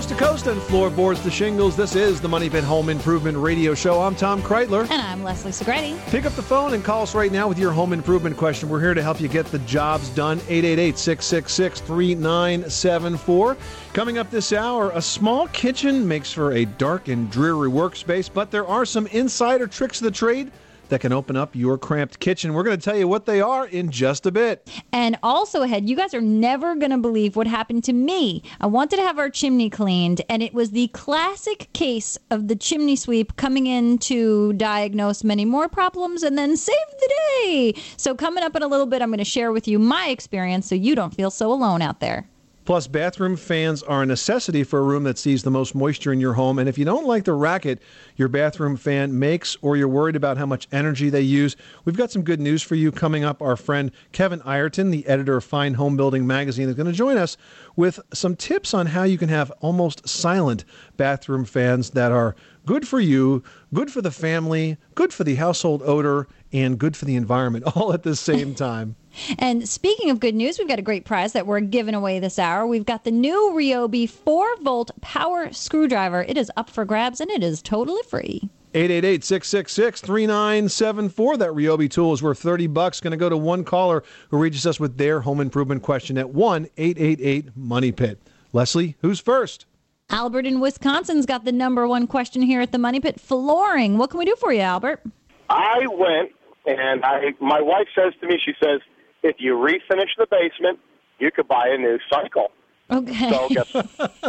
Coast to coast and floorboards to shingles. This is the Money Pit Home Improvement Radio Show. I'm Tom Kraeutler. And I'm Leslie Segrete. Pick up the phone and call us right now with your home improvement question. We're here to help you get the jobs done. 888 666 3974. Coming up this hour, a small kitchen makes for a dark and dreary workspace, but there are some insider tricks of the trade that can open up your cramped kitchen. We're going to tell you what they are in just a bit. And also ahead, you guys are never going to believe what happened to me. I wanted to have our chimney cleaned, and it was the classic case of the chimney sweep coming in to diagnose many more problems and then save the day. So, coming up in a little bit, I'm going to share with you my experience so you don't feel so alone out there. Plus, bathroom fans are a necessity for a room that sees the most moisture in your home. And if you don't like the racket your bathroom fan makes, or you're worried about how much energy they use, we've got some good news for you coming up. Our friend Kevin Ireton, the editor of Fine Homebuilding magazine, is going to join us with some tips on how you can have almost silent bathroom fans that are good for you, good for the family, good for the household odor, and good for the environment all at the same time. And speaking of good news, we've got a great prize that we're giving away this hour. We've got the new Ryobi 4 volt power screwdriver. It is up for grabs and it is totally free. 888-666-3974. That Ryobi tool is worth 30 bucks. Going to go to one caller who reaches us with their home improvement question at 1-888-MONEY-PIT. Leslie, who's first? Albert in Wisconsin's got the number one question here at the Money Pit flooring. What can we do for you, Albert? I went and I my wife says to me, she says, if you refinish the basement, you could buy a new cycle. Okay. So guess,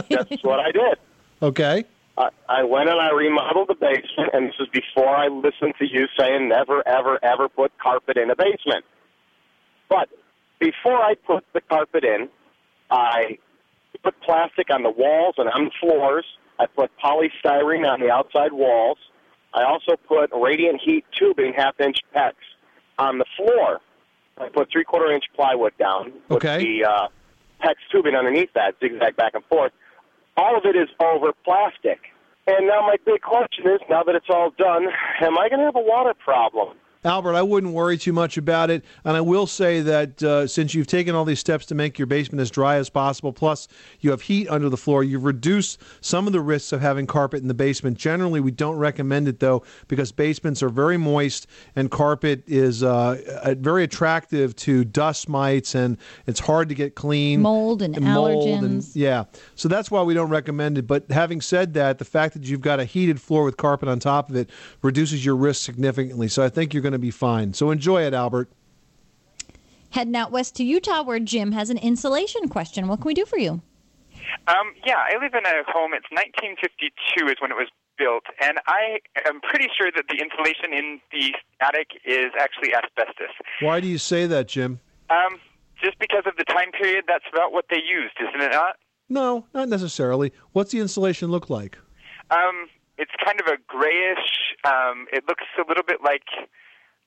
guess what I did? Okay. I, I went and I remodeled the basement, and this is before I listened to you saying never, ever, ever put carpet in a basement. But before I put the carpet in, I put plastic on the walls and on the floors. I put polystyrene on the outside walls. I also put radiant heat tubing, half inch PEX, on the floor. I put three quarter inch plywood down with Okay. the uh, PEX tubing underneath that, zigzag back and forth. All of it is over plastic. And now my big question is, now that it's all done, am I going to have a water problem? Albert, I wouldn't worry too much about it. And I will say that uh, since you've taken all these steps to make your basement as dry as possible, plus you have heat under the floor, you've reduced some of the risks of having carpet in the basement. Generally, we don't recommend it though because basements are very moist and carpet is uh, very attractive to dust mites and it's hard to get clean. Mold and mold and- allergens. yeah. So that's why we don't recommend it. But having said that, the fact that you've got a heated floor with carpet on top of it reduces your risk significantly. So I think you're going to be fine. So enjoy it, Albert. Heading out west to Utah where Jim has an insulation question. What can we do for you? Um, yeah, I live in a home. It's 1952 is when it was built, and I am pretty sure that the insulation in the attic is actually asbestos. Why do you say that, Jim? Um, just because of the time period, that's about what they used, isn't it not? No, not necessarily. What's the insulation look like? Um, it's kind of a grayish. Um, it looks a little bit like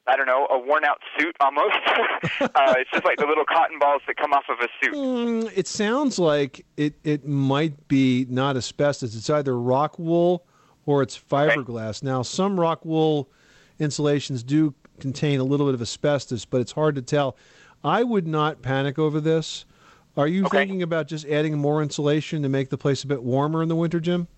I don't know a worn-out suit almost. uh, it's just like the little cotton balls that come off of a suit. Mm, it sounds like it, it might be not asbestos. It's either rock wool or it's fiberglass. Now, some rock wool insulations do contain a little bit of asbestos, but it's hard to tell. I would not panic over this. Are you thinking about just adding more insulation to make the place a bit warmer in the winter, Jim?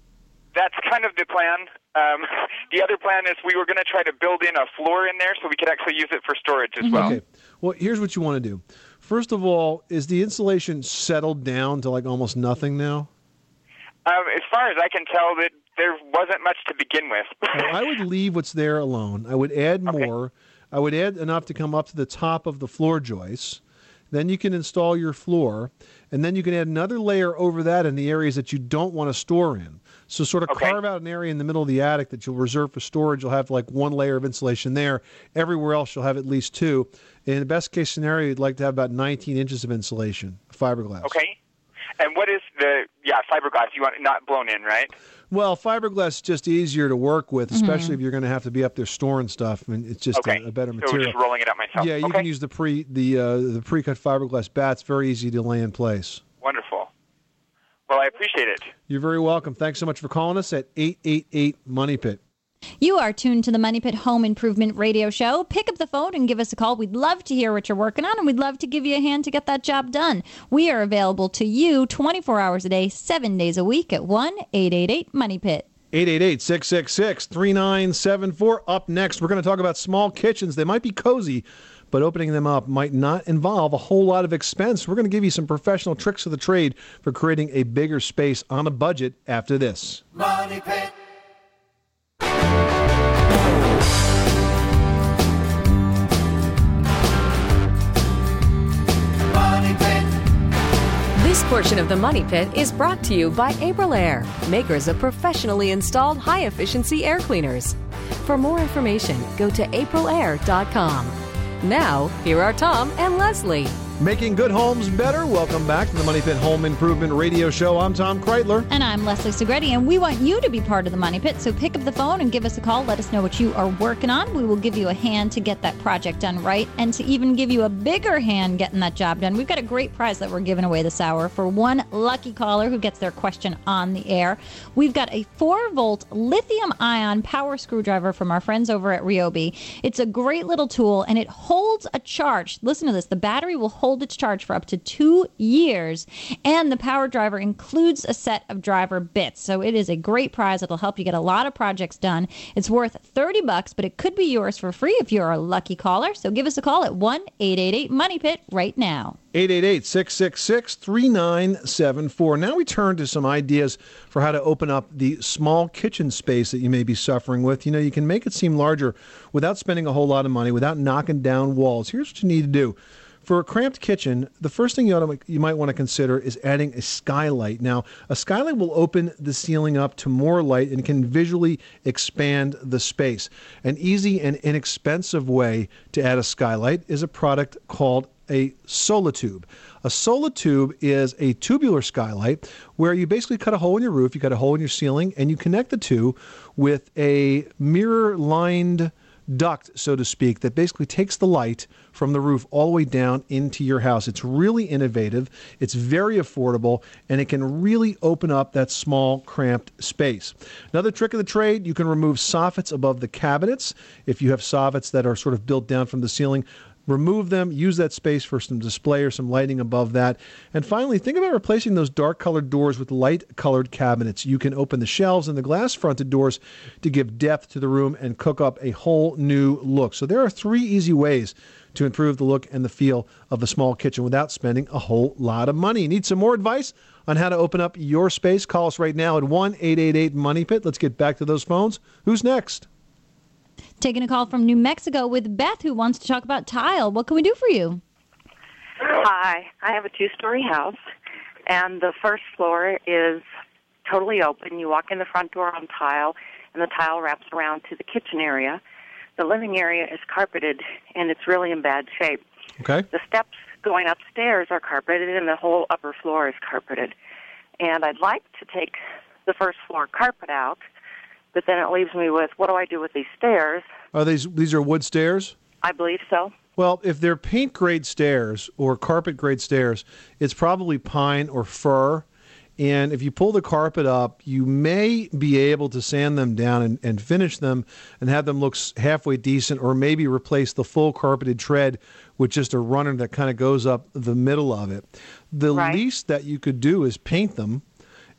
That's kind of the plan. Um, the other plan is we were going to try to build in a floor in there so we could actually use it for storage as well. Okay. Well, here's what you want to do. First of all, is the insulation settled down to like almost nothing now? Um, as far as I can tell, that there wasn't much to begin with. I would leave what's there alone. I would add more. I would add enough to come up to the top of the floor joists. Then you can install your floor, and then you can add another layer over that in the areas that you don't want to store in. So sort of carve out an area in the middle of the attic that you'll reserve for storage. You'll have like one layer of insulation there. Everywhere else, you'll have at least two. In the best case scenario, you'd like to have about 19 inches of insulation, fiberglass. okay. And what is the yeah fiberglass? You want it not blown in, right? Well, fiberglass is just easier to work with, especially if you're going to have to be up there storing stuff. I mean, it's just Okay. a, a better So material. just rolling it out myself. Yeah, you okay. can use the pre the uh, the pre-cut fiberglass bats. Very easy to lay in place. Wonderful. Well, I appreciate it. You're very welcome. Thanks so much for calling us at 888 Money Pit. You are tuned to the Money Pit Home Improvement Radio Show. Pick up the phone and give us a call. We'd love to hear what you're working on, and we'd love to give you a hand to get that job done. We are available to you 24 hours a day, seven days a week at 1 888 Money Pit. 888 666 3974. Up next, we're going to talk about small kitchens. They might be cozy, but opening them up might not involve a whole lot of expense. We're going to give you some professional tricks of the trade for creating a bigger space on a budget after this. Money Pit. This portion of the Money Pit is brought to you by Aprilaire, makers of professionally installed high efficiency air cleaners. For more information, go to aprilaire.com. Now, here are Tom and Leslie. Making good homes better. Welcome back to the Money Pit Home Improvement Radio Show. I'm Tom Kraeutler. And I'm Leslie Segrete, and we want you to be part of the Money Pit. So pick up the phone and give us a call. Let us know what you are working on. We will give you a hand to get that project done right and to even give you a bigger hand getting that job done. We've got a great prize that we're giving away this hour for one lucky caller who gets their question on the air. We've got a 4 volt lithium ion power screwdriver from our friends over at Ryobi. It's a great little tool and it holds a charge. Listen to this the battery will hold its charge for up to two years, and the power driver includes a set of driver bits. So it is a great prize. It'll help you get a lot of projects done. It's worth 30 bucks, but it could be yours for free if you're a lucky caller. So give us a call at 1 888 Money Pit right now. 888 666 3974. Now we turn to some ideas for how to open up the small kitchen space that you may be suffering with. You know, you can make it seem larger without spending a whole lot of money, without knocking down walls. Here's what you need to do. For a cramped kitchen, the first thing you, to, you might want to consider is adding a skylight. Now, a skylight will open the ceiling up to more light and can visually expand the space. An easy and inexpensive way to add a skylight is a product called a Solatube. A Solatube is a tubular skylight where you basically cut a hole in your roof, you cut a hole in your ceiling, and you connect the two with a mirror lined duct, so to speak, that basically takes the light from the roof all the way down into your house. It's really innovative, it's very affordable, and it can really open up that small, cramped space. Another trick of the trade you can remove soffits above the cabinets. If you have soffits that are sort of built down from the ceiling, remove them, use that space for some display or some lighting above that. And finally, think about replacing those dark colored doors with light colored cabinets. You can open the shelves and the glass fronted doors to give depth to the room and cook up a whole new look. So there are three easy ways to improve the look and the feel of a small kitchen without spending a whole lot of money. Need some more advice on how to open up your space? Call us right now at 1 888 Money Pit. Let's get back to those phones. Who's next? Taking a call from New Mexico with Beth, who wants to talk about tile. What can we do for you? Hi, I have a two story house, and the first floor is totally open. You walk in the front door on tile, and the tile wraps around to the kitchen area. The living area is carpeted, and it's really in bad shape. Okay. The steps going upstairs are carpeted, and the whole upper floor is carpeted. And I'd like to take the first floor carpet out, but then it leaves me with what do I do with these stairs? Are these these are wood stairs? I believe so. Well, if they're paint grade stairs or carpet grade stairs, it's probably pine or fir. And if you pull the carpet up, you may be able to sand them down and, and finish them and have them look halfway decent, or maybe replace the full carpeted tread with just a runner that kind of goes up the middle of it. The least that you could do is paint them,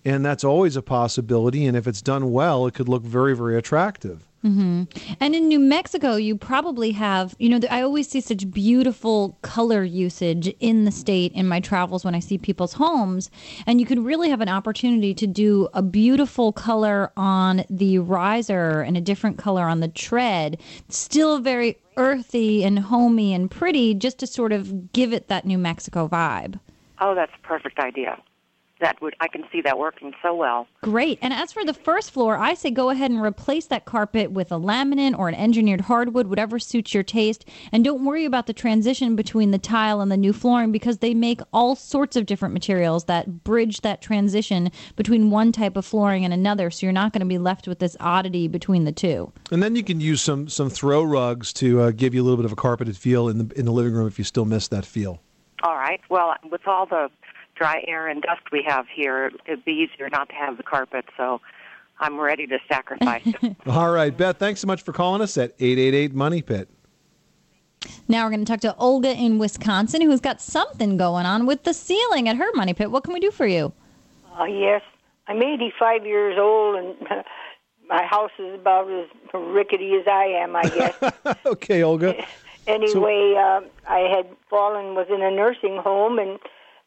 and that's always a possibility. And if it's done well, it could look very, very attractive. hmm And in New Mexico, you probably have, you know, I always see such beautiful color usage in the state in my travels when I see people's homes. And you could really have an opportunity to do a beautiful color on the riser and a different color on the tread. Still very earthy and homey and pretty, just to sort of give it that New Mexico vibe. Oh, that's a perfect idea. That would I can see that working so well. Great. And as for the first floor, I say go ahead and replace that carpet with a laminate or an engineered hardwood, whatever suits your taste. And don't worry about the transition between the tile and the new flooring because they make all sorts of different materials that bridge that transition between one type of flooring and another. So you're not going to be left with this oddity between the two. And then you can use some some throw rugs to uh, give you a little bit of a carpeted feel in the in the living room if you still miss that feel. All right. Well, with all the dry air and dust we have here, it'd be easier not to have the carpet. So I'm ready to sacrifice it. All right, Beth. Thanks so much for calling us at eight eight eight Money Pit. Now we're going to talk to Olga in Wisconsin who's got something going on with the ceiling at her money pit. What can we do for you? Uh, yes, I'm 85 years old, and my house is about as rickety as I am, I guess. okay, Olga. anyway, uh, I had fallen, was in a nursing home, and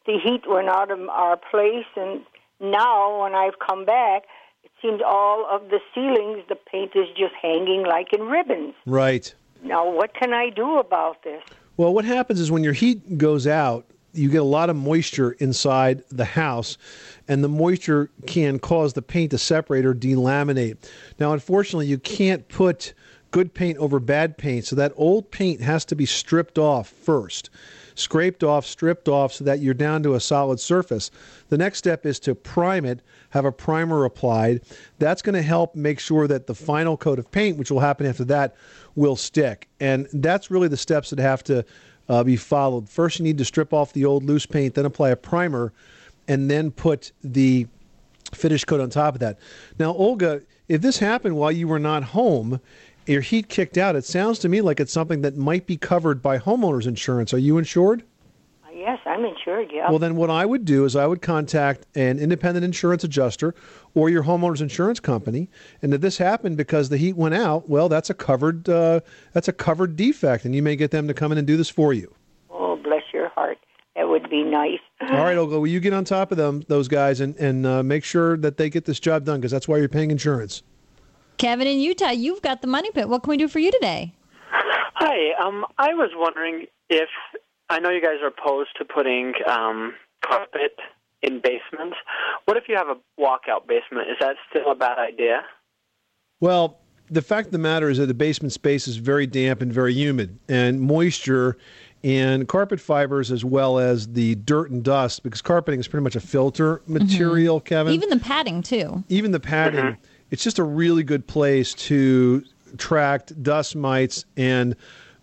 the heat went out of our place. And now, when I've come back, it seems all of the ceilings, the paint is just hanging like in ribbons. Right. Now, what can I do about this? Well, what happens is when your heat goes out, you get a lot of moisture inside the house, and the moisture can cause the paint to separate or delaminate. Now, unfortunately, you can't put good paint over bad paint, so that old paint has to be stripped off first. Scraped off, stripped off, so that you're down to a solid surface. The next step is to prime it, have a primer applied. That's going to help make sure that the final coat of paint, which will happen after that, will stick. And that's really the steps that have to uh, be followed. First, you need to strip off the old loose paint, then apply a primer, and then put the finish coat on top of that. Now, Olga, if this happened while you were not home, your heat kicked out, it sounds to me like it's something that might be covered by homeowners insurance. Are you insured? Yes, I'm insured, yeah. Well, then what I would do is I would contact an independent insurance adjuster or your homeowner's insurance company. And if this happened because the heat went out, well, that's a covered uh, that's a covered defect, and you may get them to come in and do this for you. Oh, bless your heart. That would be nice. All right, Olga, will you get on top of them, those guys, and and uh, make sure that they get this job done because that's why you're paying insurance. Kevin in Utah, you've got the money pit. What can we do for you today? Hi, um, I was wondering if I know you guys are opposed to putting um, carpet in basements. What if you have a walkout basement? Is that still a bad idea? Well, the fact of the matter is that the basement space is very damp and very humid, and moisture and carpet fibers as well as the dirt and dust, because carpeting is pretty much a filter material, Kevin. Even the padding, too. Even the padding, it's just a really good place to attract dust mites and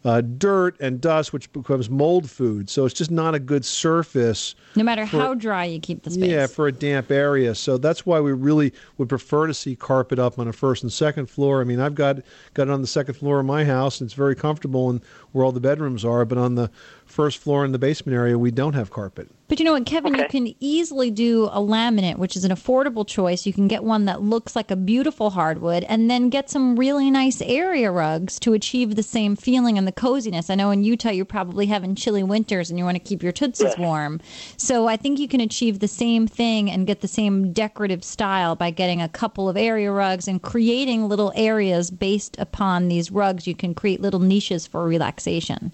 uh, dirt and dust, which becomes mold food. So it's just not a good surface. No matter for- how dry you keep the space. Yeah, for a damp area. So that's why we really would prefer to see carpet up on a first and second floor. I mean, I've got got it on the second floor of my house, and it's very comfortable and where all the bedrooms are. But on the first floor in the basement area, we don't have carpet. But you know what, Kevin? You can easily do a laminate, which is an affordable choice. You can get one that looks like a beautiful hardwood and then get some really nice area rugs to achieve the same feeling and the coziness. I know in Utah you're probably having chilly winters and you want to keep your tootsies warm. So I think you can achieve the same thing and get the same decorative style by getting a couple of area rugs and creating little areas based upon these rugs. You can create little niches for relaxation.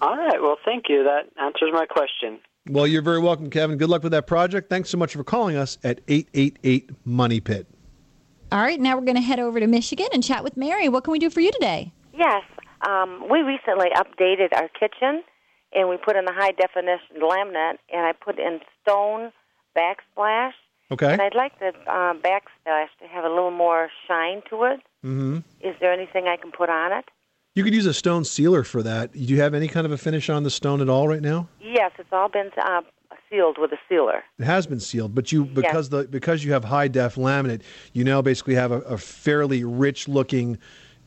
All right. Well, thank you. That answers my question. Well, you're very welcome, Kevin. Good luck with that project. Thanks so much for calling us at 888 Money Pit. All right, now we're going to head over to Michigan and chat with Mary. What can we do for you today? Yes, um, we recently updated our kitchen, and we put in the high definition laminate, and I put in stone backsplash. Okay. And I'd like the uh, backsplash to have a little more shine to it. Mm-hmm. Is there anything I can put on it? You could use a stone sealer for that. Do you have any kind of a finish on the stone at all right now? Yes, it's all been uh, sealed with a sealer. It has been sealed, but you because the because you have high def laminate, you now basically have a, a fairly rich looking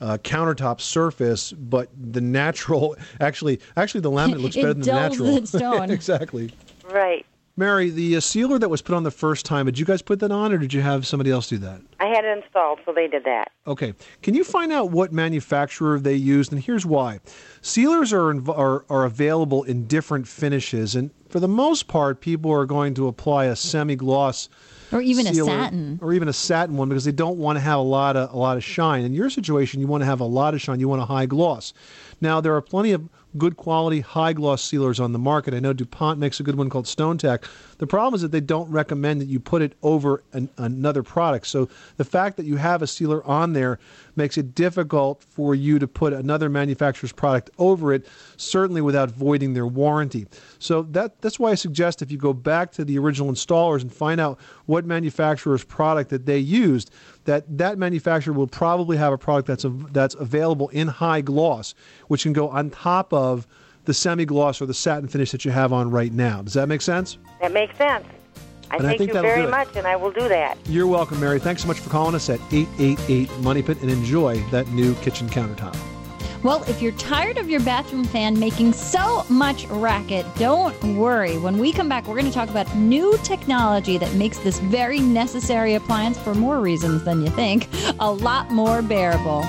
uh, countertop surface. But the natural, actually, actually the laminate looks better than the dulls natural. the stone. exactly. Right. Mary, the uh, sealer that was put on the first time, did you guys put that on, or did you have somebody else do that? I had it installed, so they did that. Okay. Can you find out what manufacturer they used? And here's why. Sealers are, inv- are, are available in different finishes, and for the most part, people are going to apply a semi gloss. Or even a satin. or even a satin one, because they don't want to have a lot of a lot of shine. In your situation, you want to have a lot of shine. You want a high gloss. Now there are plenty of good quality high gloss sealers on the market. I know DuPont makes a good one called StoneTech. The problem is that they don't recommend that you put it over an, another product. So the fact that you have a sealer on there makes it difficult for you to put another manufacturer's product over it, certainly without voiding their warranty. So that that's why I suggest if you go back to the original installers and find out what manufacturer's product that they used, that that manufacturer will probably have a product that's av- that's available in high gloss, which can go on top of the semi gloss or the satin finish that you have on right now. Does that make sense? That makes sense. I And I thank think you very much, and I will do that. You're welcome, Mary. Thanks so much for calling us at 888 Money Pit and enjoy that new kitchen countertop. Well, if you're tired of your bathroom fan making so much racket, don't worry. When we come back, we're going to talk about new technology that makes this very necessary appliance, for more reasons than you think, a lot more bearable.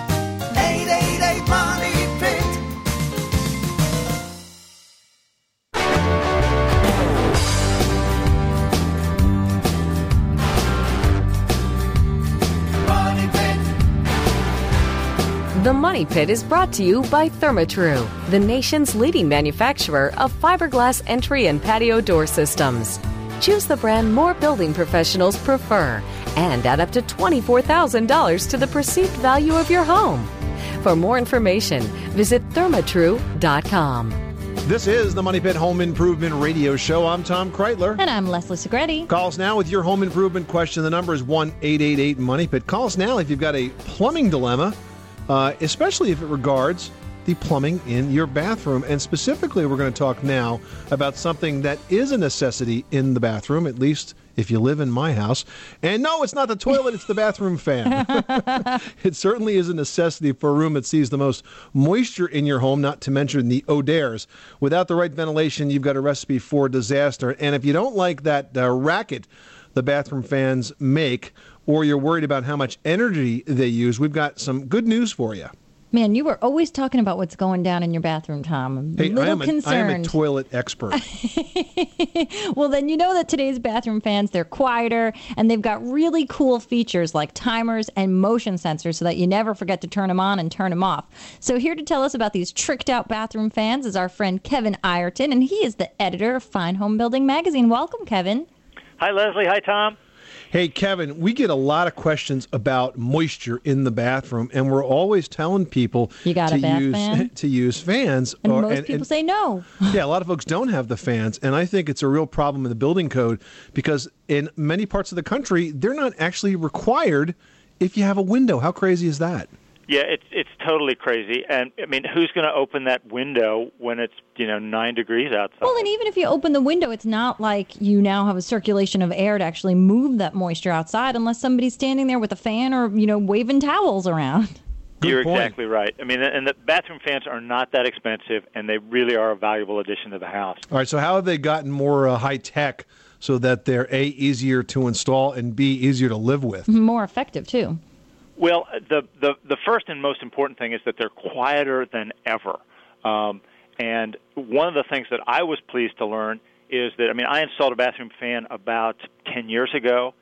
888 Money Pit. Money The Money Pit is brought to you by Therma-Tru, the nation's leading manufacturer of fiberglass entry and patio door systems. Choose the brand more building professionals prefer and add up to $24,000 to the perceived value of your home. For more information, visit thermatru.com. This is the Money Pit Home Improvement Radio Show. I'm Tom Kraeutler. And I'm Leslie Segrete. Call us now with your home improvement question. The number is 1 888 Money Pit. Call us now if you've got a plumbing dilemma, uh, especially if it regards the plumbing in your bathroom. And specifically, we're going to talk now about something that is a necessity in the bathroom, at least if you live in my house. And no, it's not the toilet, it's the bathroom fan. it certainly is a necessity for a room that sees the most moisture in your home, not to mention the odors. Without the right ventilation, you've got a recipe for disaster. And if you don't like that uh, racket the bathroom fans make, or you're worried about how much energy they use, we've got some good news for you. Man, you were always talking about what's going down in your bathroom, Tom. I'm Hey, a little I am a, I am a toilet expert. well, then you know that today's bathroom fans, they're quieter and they've got really cool features like timers and motion sensors so that you never forget to turn them on and turn them off. So, here to tell us about these tricked out bathroom fans is our friend Kevin Ireton, and he is the editor of Fine Homebuilding Magazine. Welcome, Kevin. Hi, Leslie. Hi, Tom. Hey, Kevin, we get a lot of questions about moisture in the bathroom, and we're always telling people You got to a bath use fan? to use fans. And or- most people say no. yeah, a lot of folks don't have the fans, and I think it's a real problem in the building code because in many parts of the country, they're not actually required if you have a window. How crazy is that? Yeah, it's it's totally crazy. And I mean, who's going to open that window when it's you know nine degrees outside? Well, and even if you open the window, it's not like you now have a circulation of air to actually move that moisture outside unless somebody's standing there with a fan or, you know, waving towels around. You're exactly right. I mean, and the bathroom fans are not that expensive, and they really are a valuable addition to the house. All right, so how have they gotten more uh, high tech so that they're a easier to install and b easier to live with? More effective, too. Well, the, the the first and most important thing is that they're quieter than ever. Um, and one of the things that I was pleased to learn is that I mean I installed a bathroom fan about ten years ago,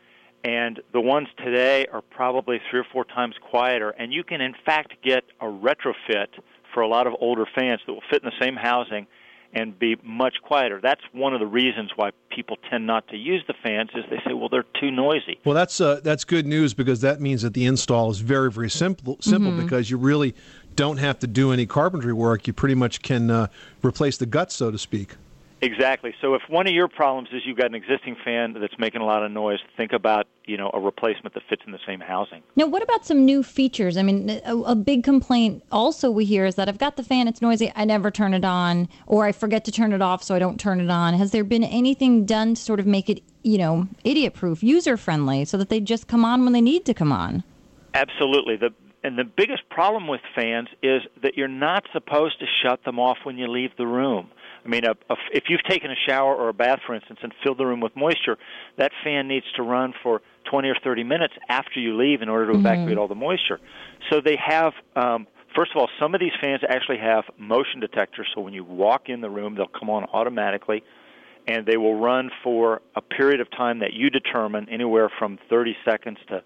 and the ones today are probably three or four times quieter. And you can in fact get a retrofit for a lot of older fans that will fit in the same housing and be much quieter. That's one of the reasons why people tend not to use the fans is they say, well, they're too noisy. Well, that's uh, that's good news because that means that the install is very very simple simple Mhm. because you really don't have to do any carpentry work. You pretty much can uh, replace the guts, so to speak. Exactly. So if one of your problems is you've got an existing fan that's making a lot of noise, think about you know a replacement that fits in the same housing. Now, what about some new features? I mean, a, a big complaint also we hear is that I've got the fan, it's noisy, I never turn it on, or I forget to turn it off, so I don't turn it on. Has there been anything done to sort of make it, you know, idiot proof, user friendly, so that they just come on when they need to come on? Absolutely. The and the biggest problem with fans is that you're not supposed to shut them off when you leave the room. I mean, a, a, if you've taken a shower or a bath, for instance, and filled the room with moisture, that fan needs to run for 20 or 30 minutes after you leave in order to Mhm. evacuate all the moisture. So they have, um, first of all, some of these fans actually have motion detectors. So when you walk in the room, they'll come on automatically, and they will run for a period of time that you determine, anywhere from 30 seconds to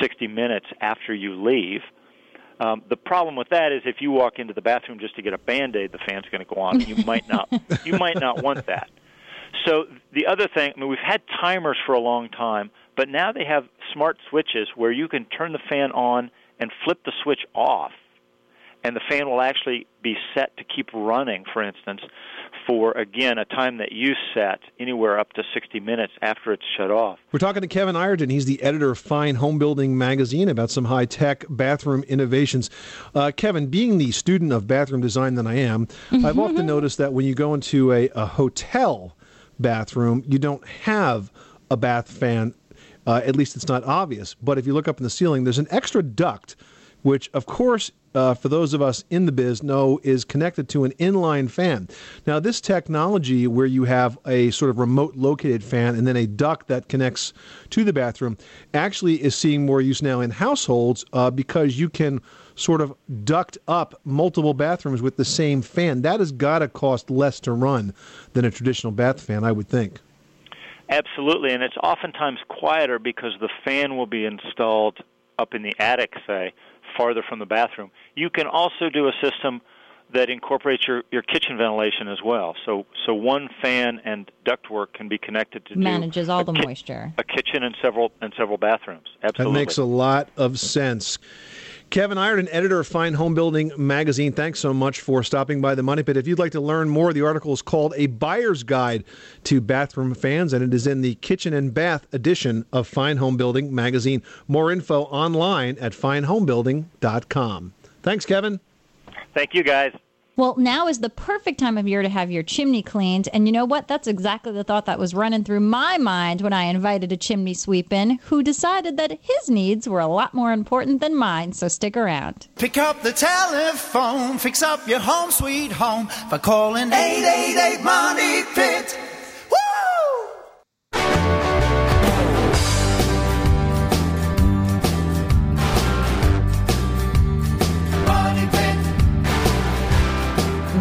60 minutes after you leave. Um, the problem with that is if you walk into the bathroom just to get a band-aid, the fan's going to go on. And you might not. You might not want that. So the other thing, I mean, we've had timers for a long time, but now they have smart switches where you can turn the fan on and flip the switch off, and the fan will actually be set to keep running. For instance, for again a time that you set, anywhere up to 60 minutes after it's shut off. We're talking to Kevin Ireton. He's the editor of Fine Homebuilding magazine about some high tech bathroom innovations. Uh, Kevin, being the student of bathroom design that I am, I've often noticed that when you go into a, a hotel bathroom, you don't have a bath fan. Uh, at least it's not obvious. But if you look up in the ceiling, there's an extra duct, which, of course, uh, for those of us in the biz, know is connected to an inline fan. Now, this technology where you have a sort of remote located fan and then a duct that connects to the bathroom actually is seeing more use now in households uh, because you can sort of duct up multiple bathrooms with the same fan. That has got to cost less to run than a traditional bath fan, I would think. Absolutely, and it's oftentimes quieter because the fan will be installed up in the attic, say, farther from the bathroom. You can also do a system that incorporates your, your kitchen ventilation as well. So so one fan and ductwork can be connected to do Manages all the moisture. a kitchen and several and several bathrooms. Absolutely. That makes a lot of sense. Kevin Ireton, editor of Fine Homebuilding magazine, thanks so much for stopping by the Money Pit. If you'd like to learn more, the article is called A Buyer's Guide to Bathroom Fans, and it is in the Kitchen and Bath edition of Fine Homebuilding magazine. More info online at finehomebuilding.com. Thanks, Kevin. Thank you, guys. Well, now is the perfect time of year to have your chimney cleaned. And you know what? That's exactly the thought that was running through my mind when I invited a chimney sweep in who decided that his needs were a lot more important than mine. So stick around. Pick up the telephone, fix up your home sweet home by calling 888 Money Pit.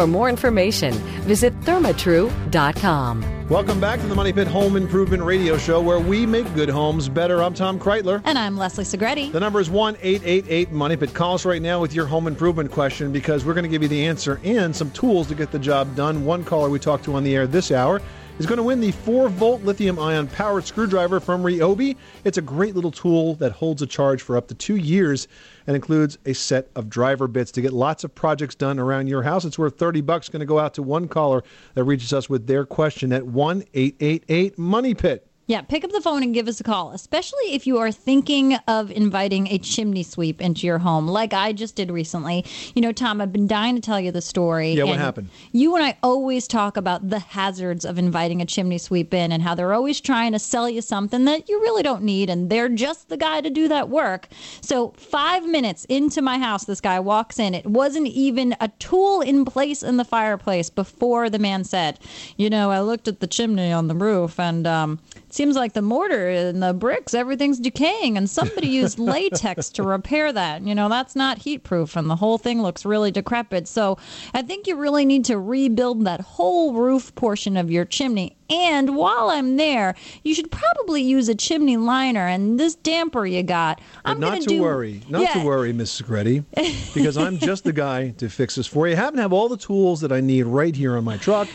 For more information, visit thermatru.com. Welcome back to the Money Pit Home Improvement Radio Show, where we make good homes better. I'm Tom Kraeutler. And I'm Leslie Segrete. The number is 1 888 Money Pit. Call us right now with your home improvement question because we're going to give you the answer and some tools to get the job done. One caller we talked to on the air this hour is going to win the 4 volt lithium ion powered screwdriver from Ryobi. It's a great little tool that holds a charge for up to two years and includes a set of driver bits to get lots of projects done around your house. It's worth 30 bucks. Going to go out to one caller that reaches us with their question at 1 888 Money Pit. Yeah, pick up the phone and give us a call, especially if you are thinking of inviting a chimney sweep into your home, like I just did recently. You know, Tom, I've been dying to tell you the story. Yeah, what happened? You and I always talk about the hazards of inviting a chimney sweep in and how they're always trying to sell you something that you really don't need, and they're just the guy to do that work. So, five minutes into my house, this guy walks in. It wasn't even a tool in place in the fireplace before the man said, You know, I looked at the chimney on the roof and, um, seems like the mortar and the bricks, everything's decaying, and somebody used latex to repair that. You know, that's not heat proof, and the whole thing looks really decrepit. So I think you really need to rebuild that whole roof portion of your chimney. And while I'm there, you should probably use a chimney liner and this damper you got. I'm not gonna to do, worry, not Yeah. to worry, Miss Segrete, because I'm just the guy to fix this for you. I happen to have all the tools that I need right here on my truck,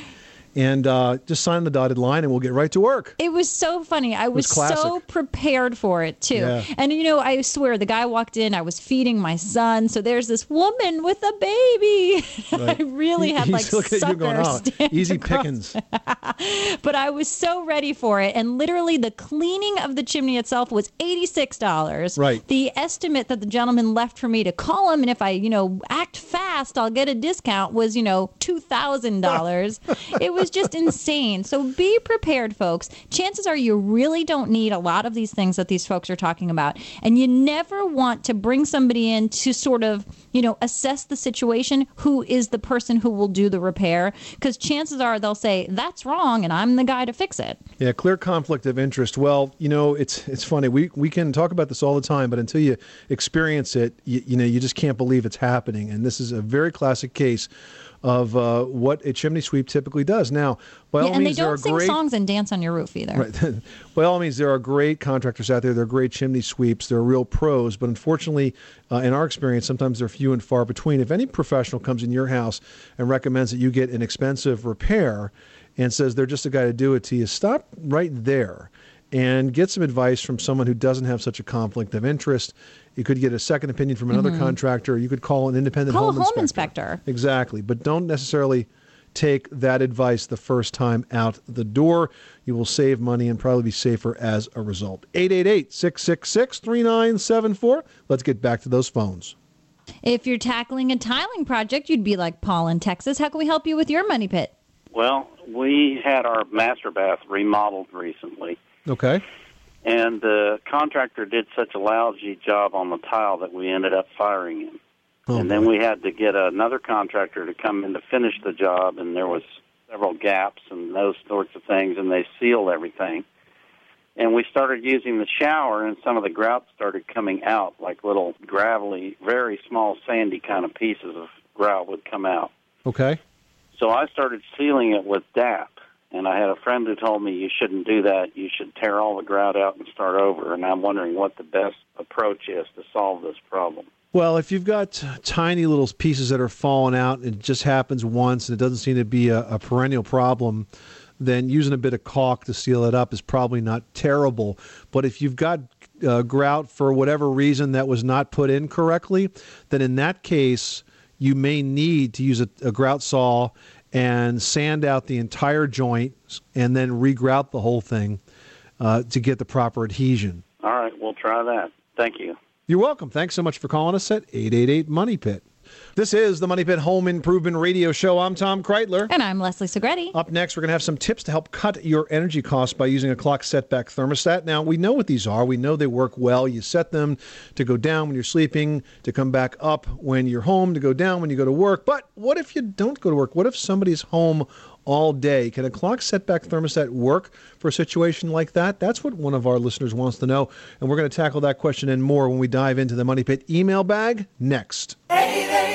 and uh, just sign the dotted line, and we'll get right to work. It was so funny. I was was, so prepared for it too. Yeah. And you know, I swear the guy walked in, I was feeding my son, so there's this woman with a baby. Right. I really had like you going, oh, easy across pickings. but I was so ready for it. And literally, the cleaning of the chimney itself was $86. Right. The estimate that the gentleman left for me to call him, and if I, you know, act fast, I'll get a discount was, you know, $2,000. it was just insane. So be prepared, folks. Chances are you really don't need a lot of these things that these folks are talking about. And you never want to bring somebody in to sort of, you know, assess the situation who is the person who will do the repair. Because chances are they'll say, that's wrong, and I'm the guy to fix it. Yeah, clear conflict of interest. Well, you know, it's it's funny. We we can talk about this all the time, but until you experience it, you, you know, you just can't believe it's happening. And this is a very classic case of uh, what a chimney sweep typically does. Now, by Yeah, all and they means, there don't are sing great songs and dance on your roof either. Right. By all means, there are great contractors out there. They're great chimney sweeps. They're real pros. But unfortunately, uh, in our experience, sometimes they're few and far between. If any professional comes in your house and recommends that you get an expensive repair and says they're just a guy to do it to you, stop right there and get some advice from someone who doesn't have such a conflict of interest. You could get a second opinion from another Mhm. contractor. You could call an independent Call a home, home inspector. inspector. Exactly. But don't necessarily take that advice the first time out the door. You will save money and probably be safer as a result. 888 666 3974. Let's get back to those phones. If you're tackling a tiling project, you'd be like Paul in Texas. How can we help you with your money pit? Well, we had our master bath remodeled recently, Okay. and the contractor did such a lousy job on the tile that we ended up firing him. Oh, and then we had to get another contractor to come in to finish the job, and there was several gaps and those sorts of things, and they sealed everything. And we started using the shower, and some of the grout started coming out, like little gravelly, very small, sandy kind of pieces of grout would come out. Okay. So I started sealing it with DAP, and I had a friend who told me you shouldn't do that. You should tear all the grout out and start over. And I'm wondering what the best approach is to solve this problem. Well, if you've got tiny little pieces that are falling out and it just happens once and it doesn't seem to be a, a perennial problem, then using a bit of caulk to seal it up is probably not terrible. But if you've got uh, grout for whatever reason that was not put in correctly, then in that case, you may need to use a, a grout saw and sand out the entire joint and then regrout the whole thing uh, to get the proper adhesion. All right, we'll try that. Thank you. You're welcome. Thanks so much for calling us at 888 Money Pit. This is the Money Pit Home Improvement Radio Show. I'm Tom Kraeutler. And I'm Leslie Segrete. Up next, we're going to have some tips to help cut your energy costs by using a clock setback thermostat. Now, we know what these are. We know they work well. You set them to go down when you're sleeping, to come back up when you're home, to go down when you go to work. But what if you don't go to work? What if somebody's home all day? Can a clock setback thermostat work for a situation like that? That's what one of our listeners wants to know. And we're going to tackle that question and more when we dive into the Money Pit email bag next. 888 Money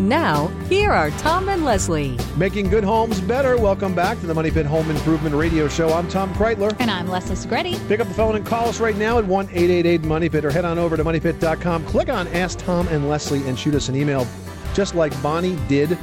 Now, here are Tom and Leslie. Making good homes better. Welcome back to the Money Pit Home Improvement Radio Show. I'm Tom Kraeutler. And I'm Leslie Segrete. Pick up the phone and call us right now at 1 888 Money Pit or head on over to moneypit.com. Click on Ask Tom and Leslie and shoot us an email, just like Bonnie did.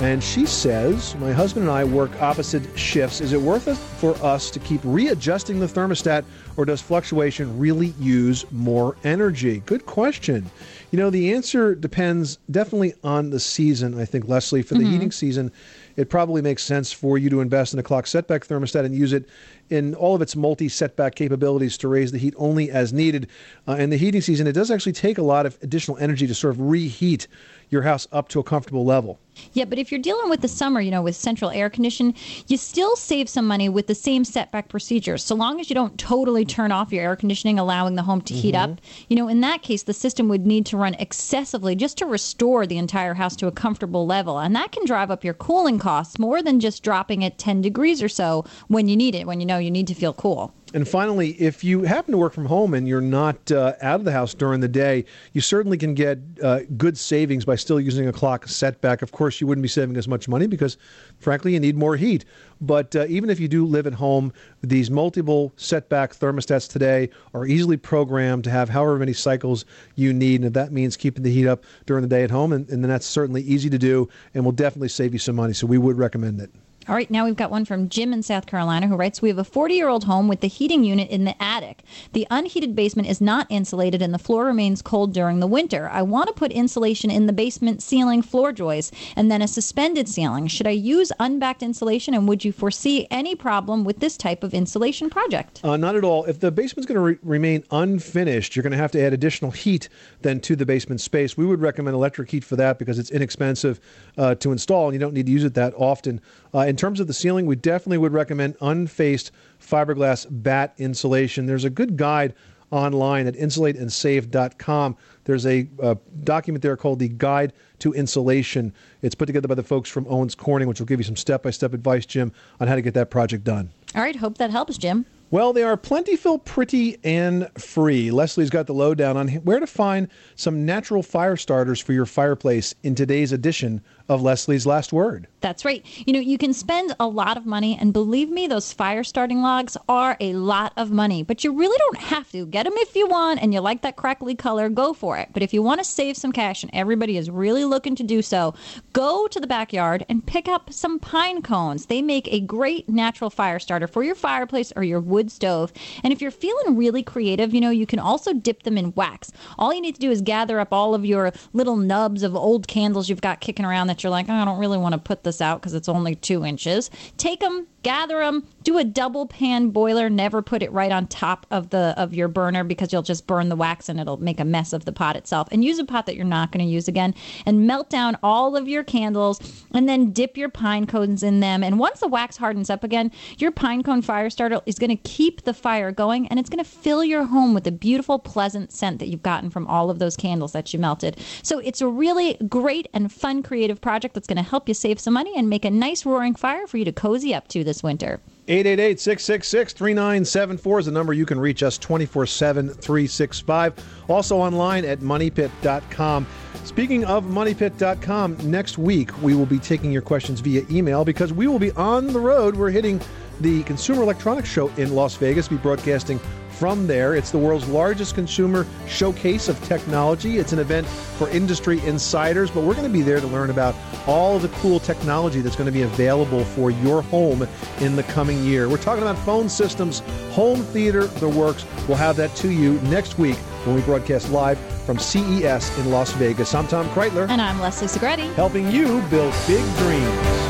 And she says, My husband and I work opposite shifts. Is it worth it for us to keep readjusting the thermostat, or does fluctuation really use more energy? Good question. You know, the answer depends definitely on the season, I think, Leslie. For the Mhm. heating season, it probably makes sense for you to invest in a clock setback thermostat and use it in all of its multi setback capabilities to raise the heat only as needed. Uh, in the heating season, it does actually take a lot of additional energy to sort of reheat your house up to a comfortable level. Yeah, but if you're dealing with the summer, you know, with central air condition, you still save some money with the same setback procedures. So long as you don't totally turn off your air conditioning, allowing the home to heat Mm-hmm. up, you know, in that case, the system would need to run excessively just to restore the entire house to a comfortable level. And that can drive up your cooling costs more than just dropping it 10 degrees or so when you need it, when you know you need to feel cool. And finally, if you happen to work from home and you're not uh, out of the house during the day, you certainly can get uh, good savings by still using a clock setback. Of course, you wouldn't be saving as much money because, frankly, you need more heat. But uh, even if you do live at home, these multiple setback thermostats today are easily programmed to have however many cycles you need. And if that means keeping the heat up during the day at home, and, and then that's certainly easy to do and will definitely save you some money. So we would recommend it. All right, now we've got one from Jim in South Carolina who writes We have a 40 year old home with the heating unit in the attic. The unheated basement is not insulated and the floor remains cold during the winter. I want to put insulation in the basement ceiling floor joists and then a suspended ceiling. Should I use unbacked insulation and would you foresee any problem with this type of insulation project? Uh, not at all. If the basement's going to re- remain unfinished, you're going to have to add additional heat then to the basement space. We would recommend electric heat for that because it's inexpensive uh, to install and you don't need to use it that often. Uh, in terms of the ceiling, we definitely would recommend unfaced fiberglass batt insulation. There's a good guide online at insulateandsave.com. There's a uh, document there called the Guide to Insulation. It's put together by the folks from Owens Corning, which will give you some step by step advice, Jim, on how to get that project done. All right, hope that helps, Jim. Well, they are plentiful, pretty, and free. Leslie's got the lowdown on where to find some natural fire starters for your fireplace in today's edition of Leslie's Last Word. That's right. You know, you can spend a lot of money, and believe me, those fire starting logs are a lot of money, but you really don't have to. Get them if you want, and you like that crackly color, go for it. But if you want to save some cash, and everybody is really looking to do so, go to the backyard and pick up some pine cones. They make a great natural fire starter for your fireplace or your wood stove. And if you're feeling really creative, you know, you can also dip them in wax. All you need to do is gather up all of your little nubs of old candles you've got kicking around that you're like, oh, I don't really want to put this out because it's only two inches. Take them, gather them, do a double pan boiler. Never put it right on top of the of your burner because you'll just burn the wax and it'll make a mess of the pot itself. And use a pot that you're not going to use again. And melt down all of your candles and then dip your pine cones in them. And once the wax hardens up again, your pine cone fire starter is going to keep the fire going and it's going to fill your home with a beautiful, pleasant scent that you've gotten from all of those candles that you melted. So it's a really great and fun creative project that's going to help you save some money and make a nice roaring fire for you to cozy up to this winter. 888 666 3974 is the number you can reach us 24 7 365. Also online at moneypit.com. Speaking of moneypit.com, next week we will be taking your questions via email because we will be on the road. We're hitting the Consumer Electronics Show in Las Vegas, be broadcasting from there. It's the world's largest consumer showcase of technology. It's an event for industry insiders, but we're going to be there to learn about all of the cool technology that's going to be available for your home in the coming year. We're talking about phone systems, home theater, the works. We'll have that to you next week when we broadcast live from CES in Las Vegas. I'm Tom Kraeutler. And I'm Leslie Segrete. Helping you build big dreams.